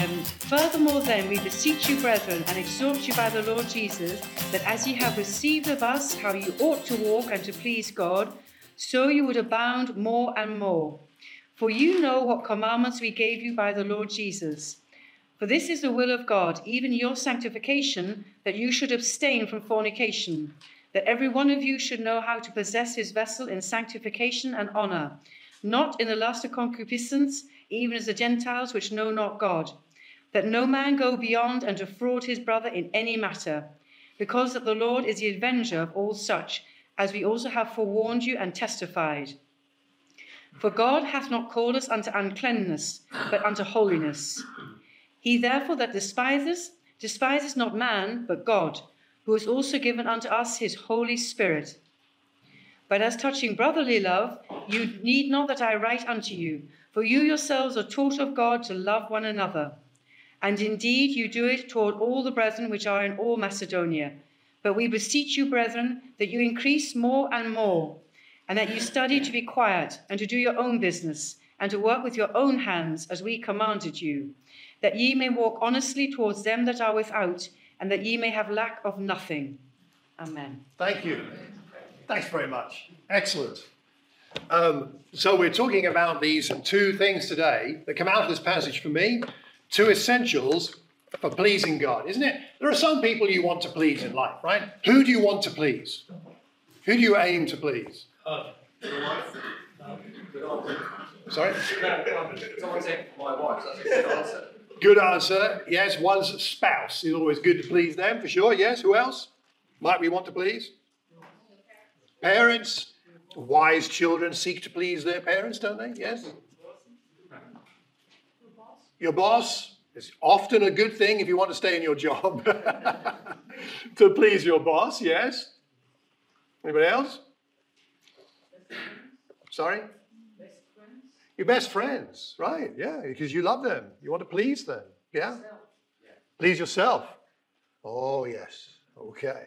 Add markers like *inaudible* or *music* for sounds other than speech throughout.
Um, Furthermore, then, we beseech you, brethren, and exhort you by the Lord Jesus, that as ye have received of us how you ought to walk and to please God, so you would abound more and more. For you know what commandments we gave you by the Lord Jesus. For this is the will of God, even your sanctification, that you should abstain from fornication, that every one of you should know how to possess his vessel in sanctification and honor, not in the lust of concupiscence, even as the Gentiles which know not God, that no man go beyond and defraud his brother in any matter, because that the Lord is the avenger of all such, as we also have forewarned you and testified. For God hath not called us unto uncleanness, but unto holiness. He therefore that despises, despises not man, but God, who has also given unto us his Holy Spirit. But as touching brotherly love, you need not that I write unto you, for you yourselves are taught of God to love one another. And indeed you do it toward all the brethren which are in all Macedonia. But we beseech you, brethren, that you increase more and more, and that you study to be quiet, and to do your own business, and to work with your own hands, as we commanded you, that ye may walk honestly towards them that are without, and that ye may have lack of nothing. Amen. Thank you. Thanks very much. Excellent. Um, so we're talking about these two things today that come out of this passage for me, two essentials for pleasing God, isn't it? There are some people you want to please in life, right? Who do you want to please? Who do you aim to please? Sorry? Someone say my wife. That's a good answer. Good answer. Yes, one's spouse is always good to please them, for sure. Yes, who else might we want to please? Parents. Wise children seek to please their parents, don't they? Yes. Your boss is often a good thing if you want to stay in your job. *laughs* to please your boss, yes. Anybody else? Sorry? Your best friends, right? Yeah, because you love them. You want to please them. Yeah? Please yourself. Oh, yes. Okay.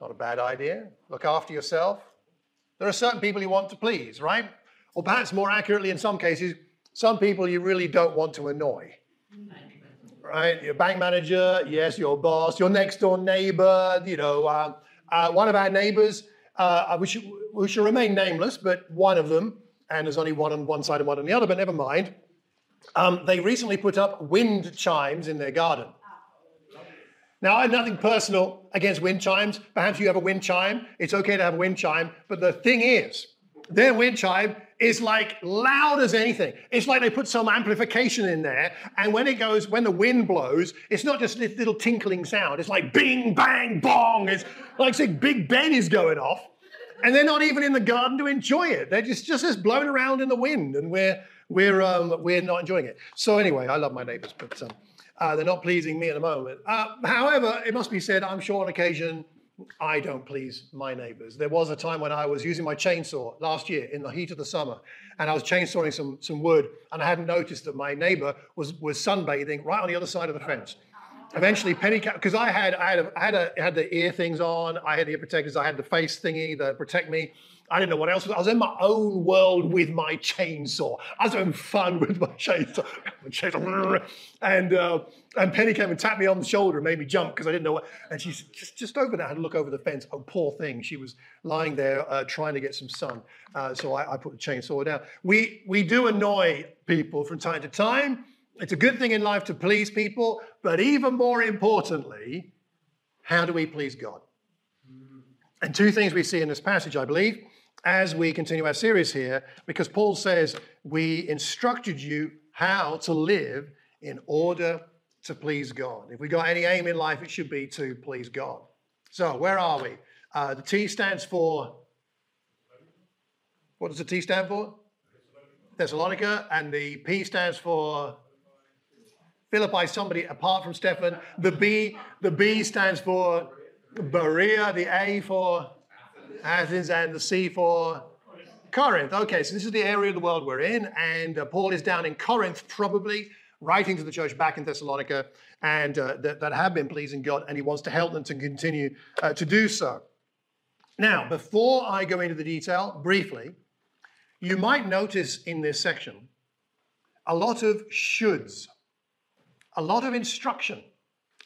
Not a bad idea. Look after yourself. There are certain people you want to please, right? Or perhaps more accurately, in some cases, some people you really don't want to annoy. Right? Your bank manager, yes, your boss, your next door neighbor, you know, uh, uh, one of our neighbors, uh, we, should, we should remain nameless, but one of them, and there's only one on one side and one on the other, but never mind. Um, they recently put up wind chimes in their garden. Now, I have nothing personal against wind chimes. Perhaps you have a wind chime. It's okay to have a wind chime. But the thing is, their wind chime is like loud as anything. It's like they put some amplification in there. And when it goes, when the wind blows, it's not just this little tinkling sound. It's like bing, bang, bong. It's like saying Big Ben is going off. And they're not even in the garden to enjoy it. They're just, just as blown around in the wind. And we're, we're, um, we're not enjoying it. So anyway, I love my neighbors, but um, uh, they're not pleasing me at the moment. Uh, however, it must be said, I'm sure on occasion I don't please my neighbors. There was a time when I was using my chainsaw last year in the heat of the summer, and I was chainsawing some, some wood, and I hadn't noticed that my neighbor was, was sunbathing right on the other side of the fence. Eventually, Penny, because I had I had a, I had, a, had the ear things on, I had the ear protectors, I had the face thingy that protect me. I didn't know what else. I was in my own world with my chainsaw. I was having fun *laughs* with my chainsaw. my chainsaw. And, uh, and Penny came and tapped me on the shoulder and made me jump because I didn't know what. And she's just, just over there. I had to look over the fence. Oh, poor thing. She was lying there uh, trying to get some sun. Uh, so I, I put the chainsaw down. We, we do annoy people from time to time. It's a good thing in life to please people. But even more importantly, how do we please God? And two things we see in this passage, I believe as we continue our series here, because Paul says, We instructed you how to live in order to please God. If we got any aim in life, it should be to please God. So, where are we? Uh, the T stands for. What does the T stand for? Thessalonica. And the P stands for. Philippi, somebody apart from Stephen. The B, the B stands for Berea. The A for Athens and the C for Corinth. Okay, so this is the area of the world we're in, and uh, Paul is down in Corinth, probably writing to the church back in Thessalonica, and uh, that, that have been pleasing God, and he wants to help them to continue uh, to do so. Now, before I go into the detail, briefly, you might notice in this section a lot of shoulds. a lot of instruction,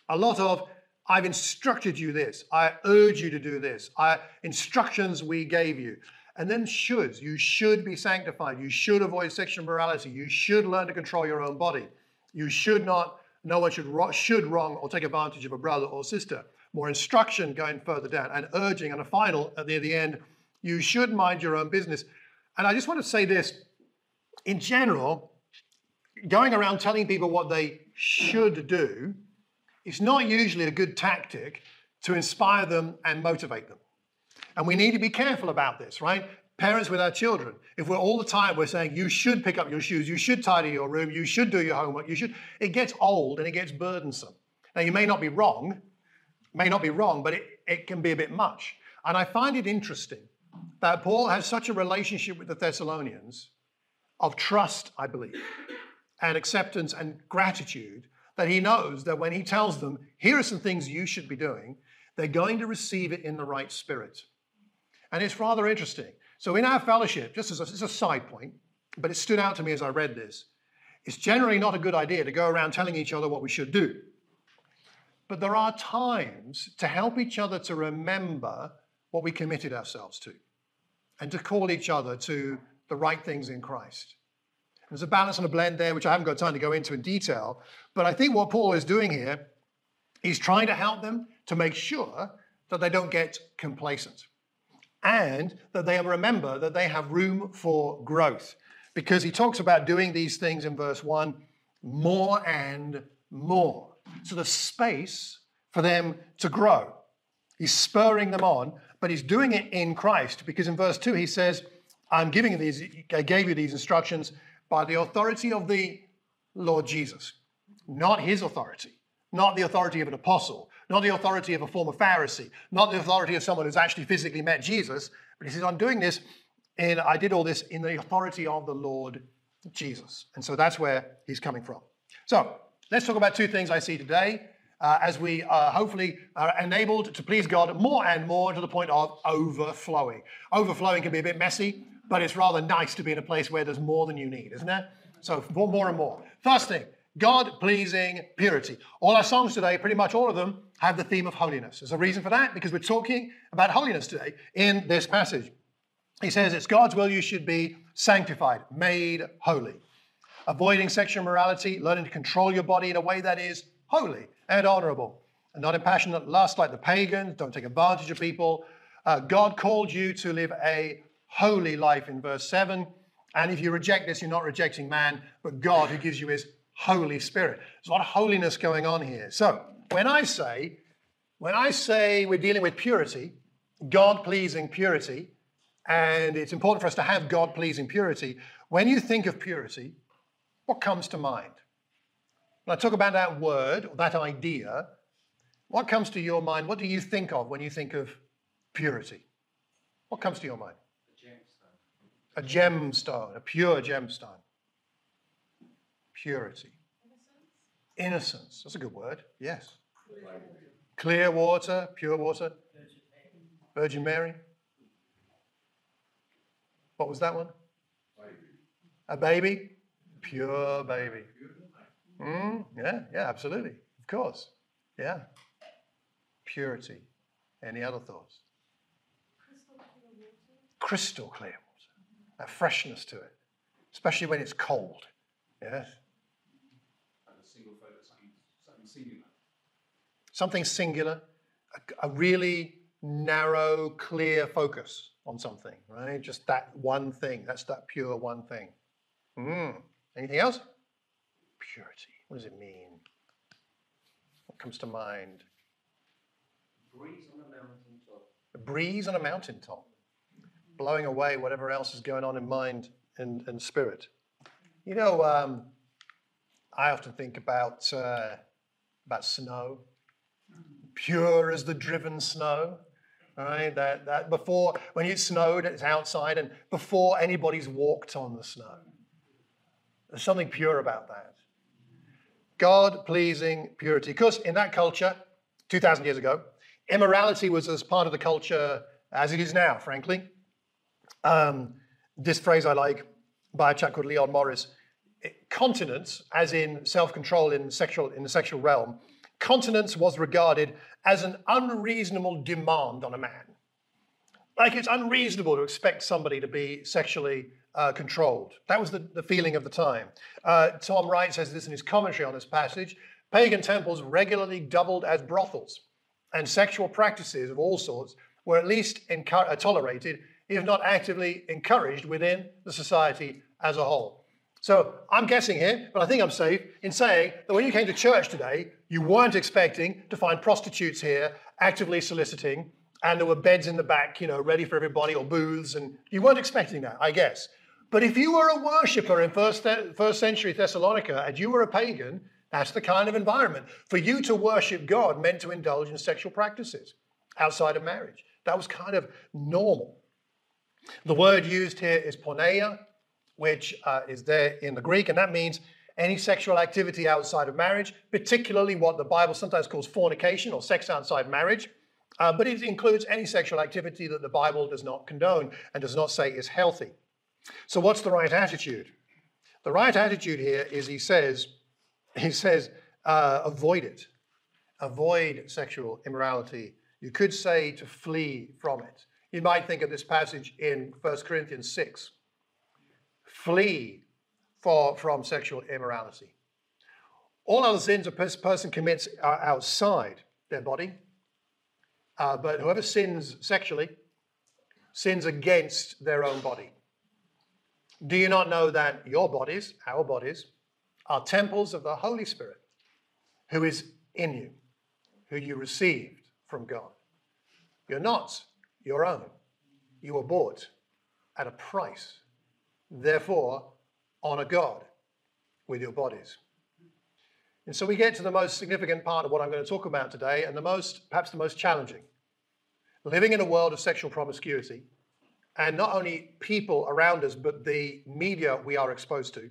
a lot of I've instructed you this, I urge you to do this, I instructions we gave you. And then shoulds. You should be sanctified. You should avoid sexual morality. You should learn to control your own body. You should not, no one should, should wrong or take advantage of a brother or sister. More instruction going further down and urging, and a final at the, at the end, you should mind your own business. And I just want to say this in general, going around telling people what they should do is not usually a good tactic to inspire them and motivate them. And we need to be careful about this, right? Parents with our children, if we're all the time we're saying you should pick up your shoes, you should tidy your room, you should do your homework, you should, it gets old and it gets burdensome. Now you may not be wrong, may not be wrong, but it, it can be a bit much. And I find it interesting that Paul has such a relationship with the Thessalonians of trust, I believe, and acceptance and gratitude that he knows that when he tells them, here are some things you should be doing, they're going to receive it in the right spirit. And it's rather interesting. So, in our fellowship, just as a, a side point, but it stood out to me as I read this, it's generally not a good idea to go around telling each other what we should do. But there are times to help each other to remember what we committed ourselves to and to call each other to the right things in Christ. There's a balance and a blend there, which I haven't got time to go into in detail. But I think what Paul is doing here, he's trying to help them to make sure that they don't get complacent and that they remember that they have room for growth. Because he talks about doing these things in verse 1 more and more. So there's space for them to grow. He's spurring them on, but he's doing it in Christ because in verse 2 he says, I'm giving these, I gave you these instructions by the authority of the Lord Jesus, not his authority, not the authority of an apostle, not the authority of a former Pharisee, not the authority of someone who's actually physically met Jesus, but he says, I'm doing this and I did all this in the authority of the Lord Jesus. And so that's where he's coming from. So let's talk about two things I see today uh, as we uh, hopefully are enabled to please God more and more to the point of overflowing. Overflowing can be a bit messy, but it's rather nice to be in a place where there's more than you need, isn't it? So more and more. First thing, God pleasing purity. All our songs today, pretty much all of them, have the theme of holiness. There's a reason for that because we're talking about holiness today in this passage. He says it's God's will you should be sanctified, made holy. Avoiding sexual morality, learning to control your body in a way that is holy and honorable, and not in passionate lust like the pagans. Don't take advantage of people. Uh, God called you to live a holy life in verse 7. And if you reject this, you're not rejecting man, but God who gives you his Holy Spirit. There's a lot of holiness going on here. So when I say, when I say we're dealing with purity, God pleasing purity, and it's important for us to have God pleasing purity, when you think of purity, what comes to mind? When I talk about that word, or that idea, what comes to your mind? What do you think of when you think of purity? What comes to your mind? A gemstone. A gemstone, a pure gemstone purity. Innocence. That's a good word. Yes. Clear water, pure water. Virgin Mary. What was that one? A baby? Pure baby. Mm, yeah, yeah, absolutely. Of course. Yeah. Purity. Any other thoughts? Crystal clear water. That freshness to it, especially when it's cold. Yes. singular. Something singular, a, a really narrow, clear focus on something, right? Just that one thing. That's that pure one thing. Mm. Anything else? Purity. What does it mean? What comes to mind? Breeze on a mountaintop. A breeze on a mountaintop, blowing away whatever else is going on in mind and, and spirit. You know, um, I often think about uh, about snow, pure as the driven snow. Right? That, that before, when it snowed, it's outside, and before anybody's walked on the snow. There's something pure about that. God pleasing purity. Because in that culture, 2,000 years ago, immorality was as part of the culture as it is now, frankly. Um, this phrase I like by a chap called Leon Morris continence, as in self-control in sexual in the sexual realm, continence was regarded as an unreasonable demand on a man. Like it's unreasonable to expect somebody to be sexually uh, controlled. That was the, the feeling of the time. Uh, Tom Wright says this in his commentary on this passage. Pagan temples regularly doubled as brothels, and sexual practices of all sorts were at least tolerated, if not actively encouraged, within the society as a whole. So I'm guessing here, but I think I'm safe in saying that when you came to church today, you weren't expecting to find prostitutes here actively soliciting, and there were beds in the back, you know, ready for everybody, or booths, and you weren't expecting that, I guess. But if you were a worshiper in first, first century Thessalonica and you were a pagan, that's the kind of environment. For you to worship God meant to indulge in sexual practices outside of marriage. That was kind of normal. The word used here is porneia, which uh, is there in the Greek, and that means any sexual activity outside of marriage, particularly what the Bible sometimes calls fornication or sex outside marriage. Uh, but it includes any sexual activity that the Bible does not condone and does not say is healthy. So, what's the right attitude? The right attitude here is he says, he says, uh, avoid it. Avoid sexual immorality. You could say to flee from it. You might think of this passage in 1 Corinthians 6. Flee for, from sexual immorality. All other sins a person commits are outside their body, uh, but whoever sins sexually sins against their own body. Do you not know that your bodies, our bodies, are temples of the Holy Spirit who is in you, who you received from God? You're not your own. You were bought at a price. Therefore, honor God with your bodies. And so we get to the most significant part of what I'm going to talk about today, and the most, perhaps the most challenging. Living in a world of sexual promiscuity and not only people around us, but the media we are exposed to,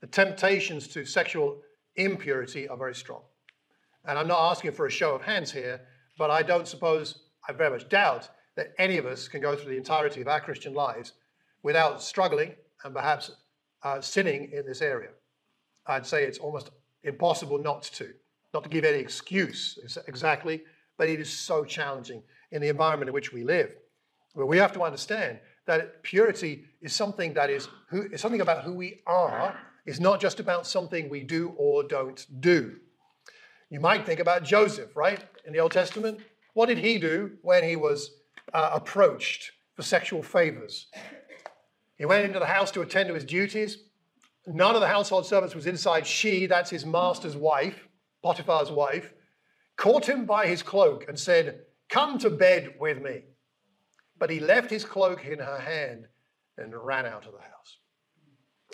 the temptations to sexual impurity are very strong. And I'm not asking for a show of hands here, but I don't suppose, I very much doubt, that any of us can go through the entirety of our Christian lives without struggling and perhaps uh, sinning in this area. I'd say it's almost impossible not to, not to give any excuse exactly, but it is so challenging in the environment in which we live. But we have to understand that purity is something that is, who, is something about who we are. It's not just about something we do or don't do. You might think about Joseph, right? In the Old Testament. What did he do when he was uh, approached for sexual favors? He went into the house to attend to his duties. None of the household servants was inside. She, that's his master's wife, Potiphar's wife, caught him by his cloak and said, Come to bed with me. But he left his cloak in her hand and ran out of the house.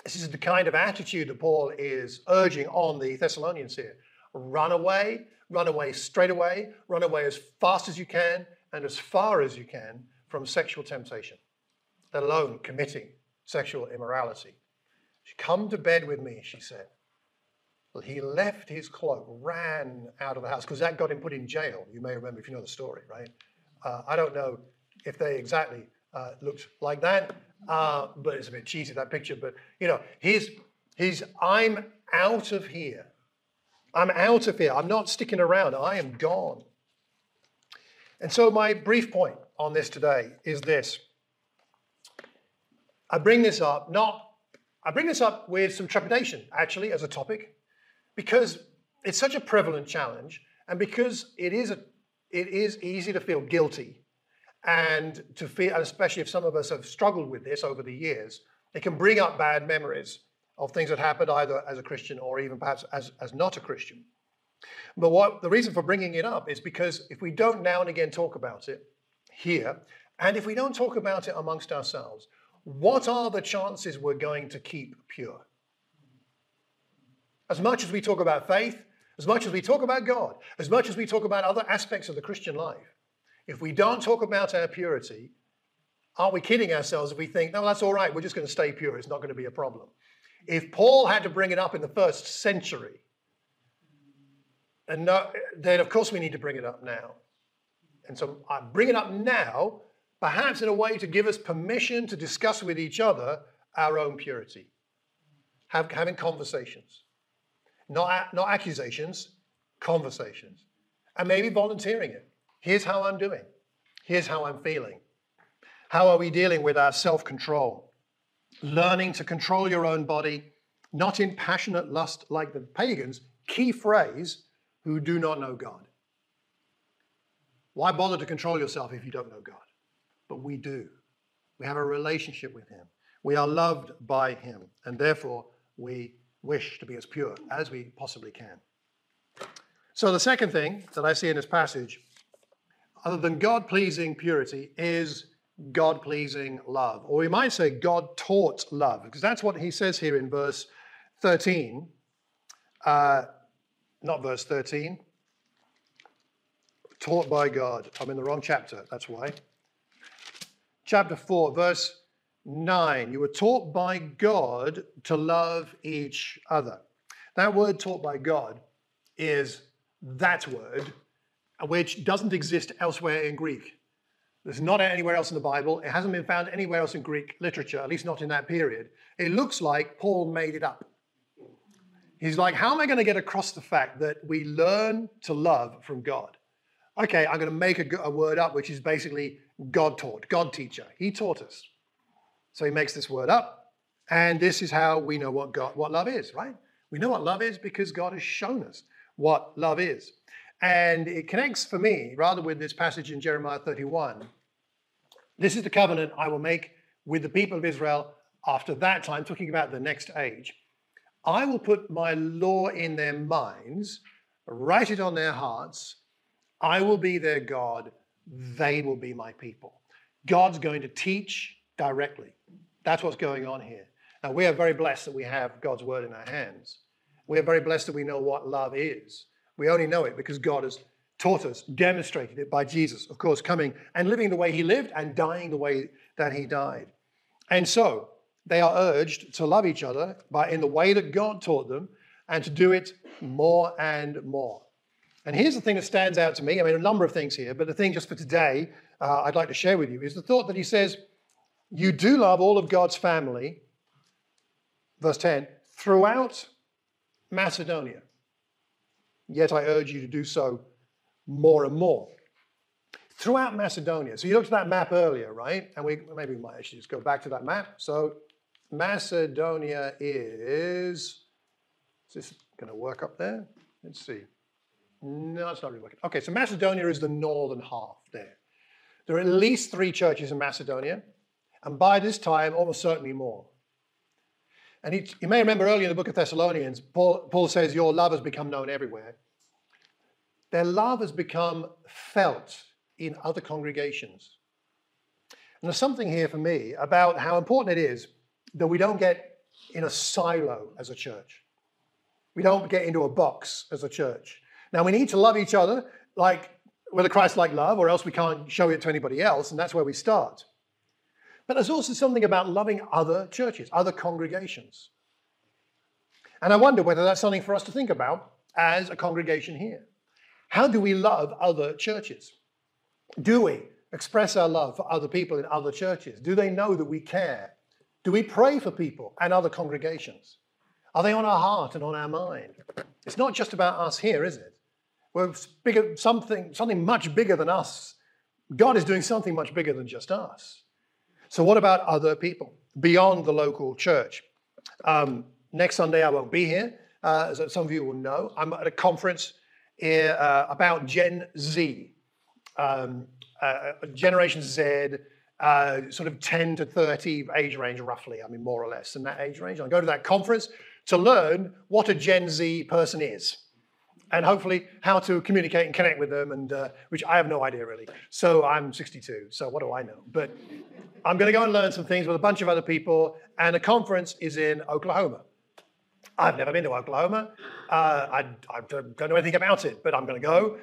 This is the kind of attitude that Paul is urging on the Thessalonians here. Run away, run away straight away, run away as fast as you can and as far as you can from sexual temptation, alone committing sexual immorality. She Come to bed with me, she said. Well, he left his cloak, ran out of the house, because that got him put in jail. You may remember if you know the story, right? Uh, I don't know if they exactly uh, looked like that. Uh, but it's a bit cheesy, that picture. But, you know, he's, he's, I'm out of here. I'm out of here. I'm not sticking around. I am gone. And so, my brief point on this today is this. I bring this up not, I bring this up with some trepidation, actually, as a topic, because it's such a prevalent challenge, and because it is, a, it is easy to feel guilty and to feel, especially if some of us have struggled with this over the years, it can bring up bad memories of things that happened either as a Christian or even perhaps as, as not a Christian. But what the reason for bringing it up is because if we don't now and again talk about it here, and if we don't talk about it amongst ourselves, what are the chances we're going to keep pure? As much as we talk about faith, as much as we talk about God, as much as we talk about other aspects of the Christian life, if we don't talk about our purity, aren't we kidding ourselves if we think, no, that's all right, we're just going to stay pure, it's not going to be a problem? If Paul had to bring it up in the first century, and no, then of course we need to bring it up now. And so I bring it up now, perhaps in a way to give us permission to discuss with each other our own purity. have, having conversations. Not, not accusations, conversations. And maybe volunteering it. Here's how I'm doing. Here's how I'm feeling. How are we dealing with our self control? Learning to control your own body, not in passionate lust like the pagans, key phrase, who do not know God. Why bother to control yourself if you don't know God? But we do. We have a relationship with Him. We are loved by Him, and therefore we wish to be as pure as we possibly can. So, the second thing that I see in this passage, other than God pleasing purity, is God pleasing love. Or we might say God taught love, because that's what he says here in verse 13. Uh, not verse 13. Taught by God. I'm in the wrong chapter, that's why. Chapter 4, verse 9. You were taught by God to love each other. That word taught by God is that word, which doesn't exist elsewhere in Greek. It's not anywhere else in the Bible. It hasn't been found anywhere else in Greek literature, at least not in that period. It looks like Paul made it up. He's like, how am I going to get across the fact that we learn to love from God? Okay, I'm going to make a, a word up, which is basically God taught, God teacher. He taught us. So he makes this word up, and this is how we know what God, what love is, right? We know what love is because God has shown us what love is. And it connects for me rather with this passage in Jeremiah 31. This is the covenant I will make with the people of Israel after that time, talking about the next age. I will put my law in their minds, write it on their hearts. I will be their God. They will be my people. God's going to teach directly. That's what's going on here. Now, we are very blessed that we have God's word in our hands. We are very blessed that we know what love is. We only know it because God has taught us, demonstrated it by Jesus, of course, coming and living the way he lived and dying the way that he died. And so, they are urged to love each other by, in the way that God taught them and to do it more and more. And here's the thing that stands out to me. I mean, a number of things here, but the thing just for today uh, I'd like to share with you is the thought that he says, You do love all of God's family, verse 10, throughout Macedonia. Yet I urge you to do so more and more. Throughout Macedonia. So you looked at that map earlier, right? And we maybe we might actually just go back to that map. So Macedonia is, is this going to work up there? Let's see. No, it's not really working. Okay, so Macedonia is the northern half there. There are at least three churches in Macedonia, and by this time, almost certainly more. And he, you may remember earlier in the book of Thessalonians, Paul, Paul says, Your love has become known everywhere. Their love has become felt in other congregations. And there's something here for me about how important it is that we don't get in a silo as a church. We don't get into a box as a church. Now, we need to love each other like with a Christ like love, or else we can't show it to anybody else, and that's where we start. But there's also something about loving other churches, other congregations. And I wonder whether that's something for us to think about as a congregation here. How do we love other churches? Do we express our love for other people in other churches? Do they know that we care? Do we pray for people and other congregations? Are they on our heart and on our mind? It's not just about us here, is it? We're bigger, something, something much bigger than us. God is doing something much bigger than just us. So, what about other people beyond the local church? Um, next Sunday, I won't be here. Uh, as some of you will know, I'm at a conference here, uh, about Gen Z, um, uh, Generation Z, uh, sort of 10 to 30 age range, roughly, I mean, more or less in that age range. I'll go to that conference to learn what a Gen Z person is and hopefully how to communicate and connect with them, and uh, which I have no idea really. So I'm 62, so what do I know? But I'm going to go and learn some things with a bunch of other people, and the conference is in Oklahoma. I've never been to Oklahoma. Uh, I, I, don't know anything about it, but I'm going to go.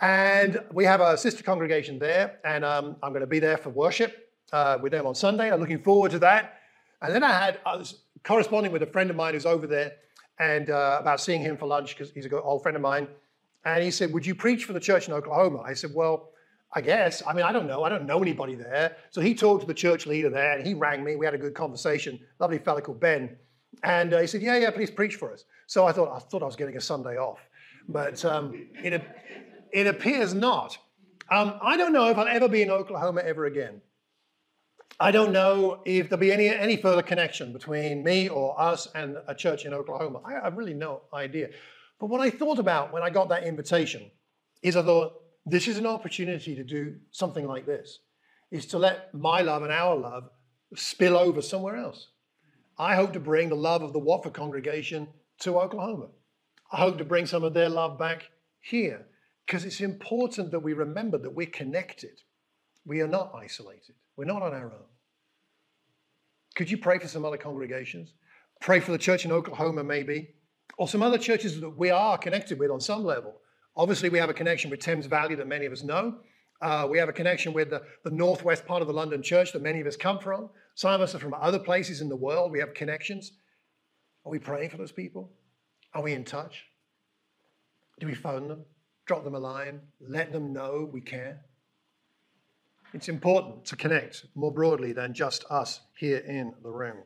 And we have a sister congregation there, and um, I'm going to be there for worship uh, with them on Sunday. I'm looking forward to that. And then I had I was corresponding with a friend of mine who's over there, and uh, about seeing him for lunch because he's an old friend of mine. And he said, "Would you preach for the church in Oklahoma?" I said, "Well." I guess. I mean, I don't know. I don't know anybody there. So he talked to the church leader there and he rang me. We had a good conversation. Lovely fellow called Ben. And uh, he said, Yeah, yeah, please preach for us. So I thought, I thought I was getting a Sunday off, but um, it, it appears not. Um, I don't know if I'll ever be in Oklahoma ever again. I don't know if there'll be any, any further connection between me or us and a church in Oklahoma. I have really no idea. But what I thought about when I got that invitation is I thought, this is an opportunity to do something like this, is to let my love and our love spill over somewhere else. I hope to bring the love of the Watford congregation to Oklahoma. I hope to bring some of their love back here because it's important that we remember that we're connected. We are not isolated, we're not on our own. Could you pray for some other congregations? Pray for the church in Oklahoma, maybe, or some other churches that we are connected with on some level. Obviously, we have a connection with Thames Valley that many of us know. Uh, we have a connection with the, the northwest part of the London church that many of us come from. Some of us are from other places in the world. We have connections. Are we praying for those people? Are we in touch? Do we phone them, drop them a line, let them know we care? It's important to connect more broadly than just us here in the room.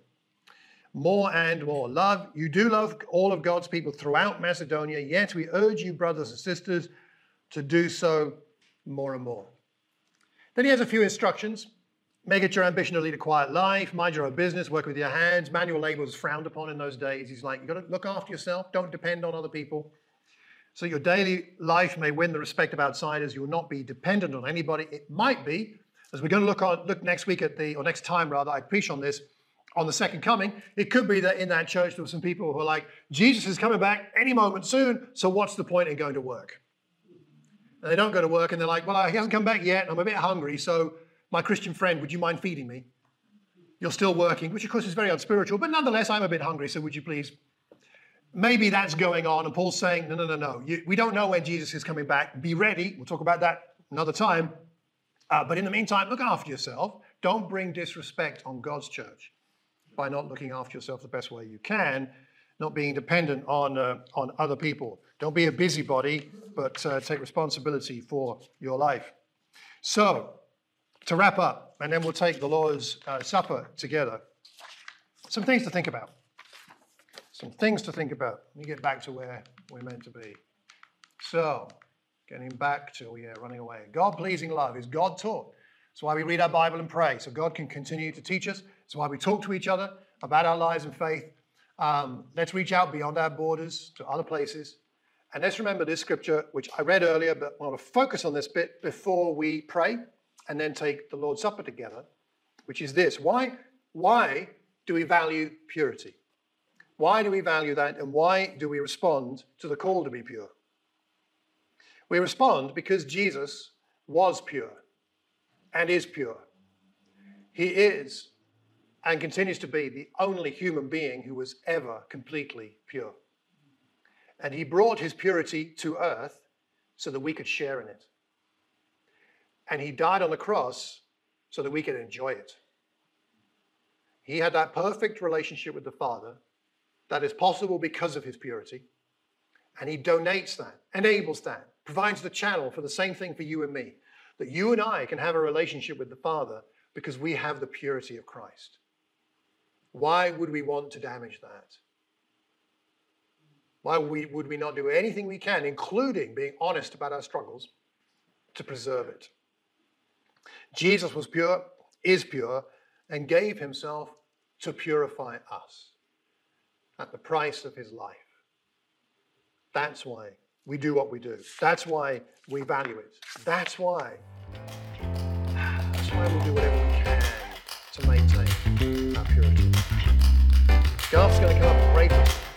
More and more. Love, you do love all of God's people throughout Macedonia, yet we urge you, brothers and sisters, to do so more and more. Then he has a few instructions. Make it your ambition to lead a quiet life, mind your own business, work with your hands. Manual labor was frowned upon in those days. He's like, you've got to look after yourself, don't depend on other people. So your daily life may win the respect of outsiders. You will not be dependent on anybody. It might be, as we're going to look on look next week at the, or next time rather, I preach on this, on the second coming, it could be that in that church there were some people who are like, Jesus is coming back any moment soon, so what's the point in going to work? And they don't go to work and they're like, well, he hasn't come back yet, I'm a bit hungry, so my Christian friend, would you mind feeding me? You're still working, which of course is very unspiritual, but nonetheless, I'm a bit hungry, so would you please? Maybe that's going on, and Paul's saying, no, no, no, no. You, we don't know when Jesus is coming back. Be ready. We'll talk about that another time. Uh, but in the meantime, look after yourself. Don't bring disrespect on God's church by not looking after yourself the best way you can, not being dependent on, uh, on other people. Don't be a busybody, but uh, take responsibility for your life. So, to wrap up, and then we'll take the Lord's uh, Supper together. Some things to think about. Some things to think about. Let me get back to where we're meant to be. So, getting back to, yeah, running away. God pleasing love is God taught. That's why we read our Bible and pray, so God can continue to teach us. That's why we talk to each other about our lives and faith. Um, let's reach out beyond our borders to other places. And let's remember this scripture, which I read earlier, but I want to focus on this bit before we pray and then take the Lord's Supper together, which is this. Why, why do we value purity? Why do we value that? And why do we respond to the call to be pure? We respond because Jesus was pure and is pure. He is and continues to be the only human being who was ever completely pure. And he brought his purity to earth so that we could share in it. And he died on the cross so that we could enjoy it. He had that perfect relationship with the Father that is possible because of his purity. And he donates that, enables that, provides the channel for the same thing for you and me. That you and I can have a relationship with the Father because we have the purity of Christ. Why would we want to damage that? Why would we not do anything we can, including being honest about our struggles, to preserve it? Jesus was pure, is pure, and gave himself to purify us at the price of his life. That's why we do what we do. That's why we value it. That's why. That's why we do whatever we can to maintain our purity. Garth's going to come up and pray for us.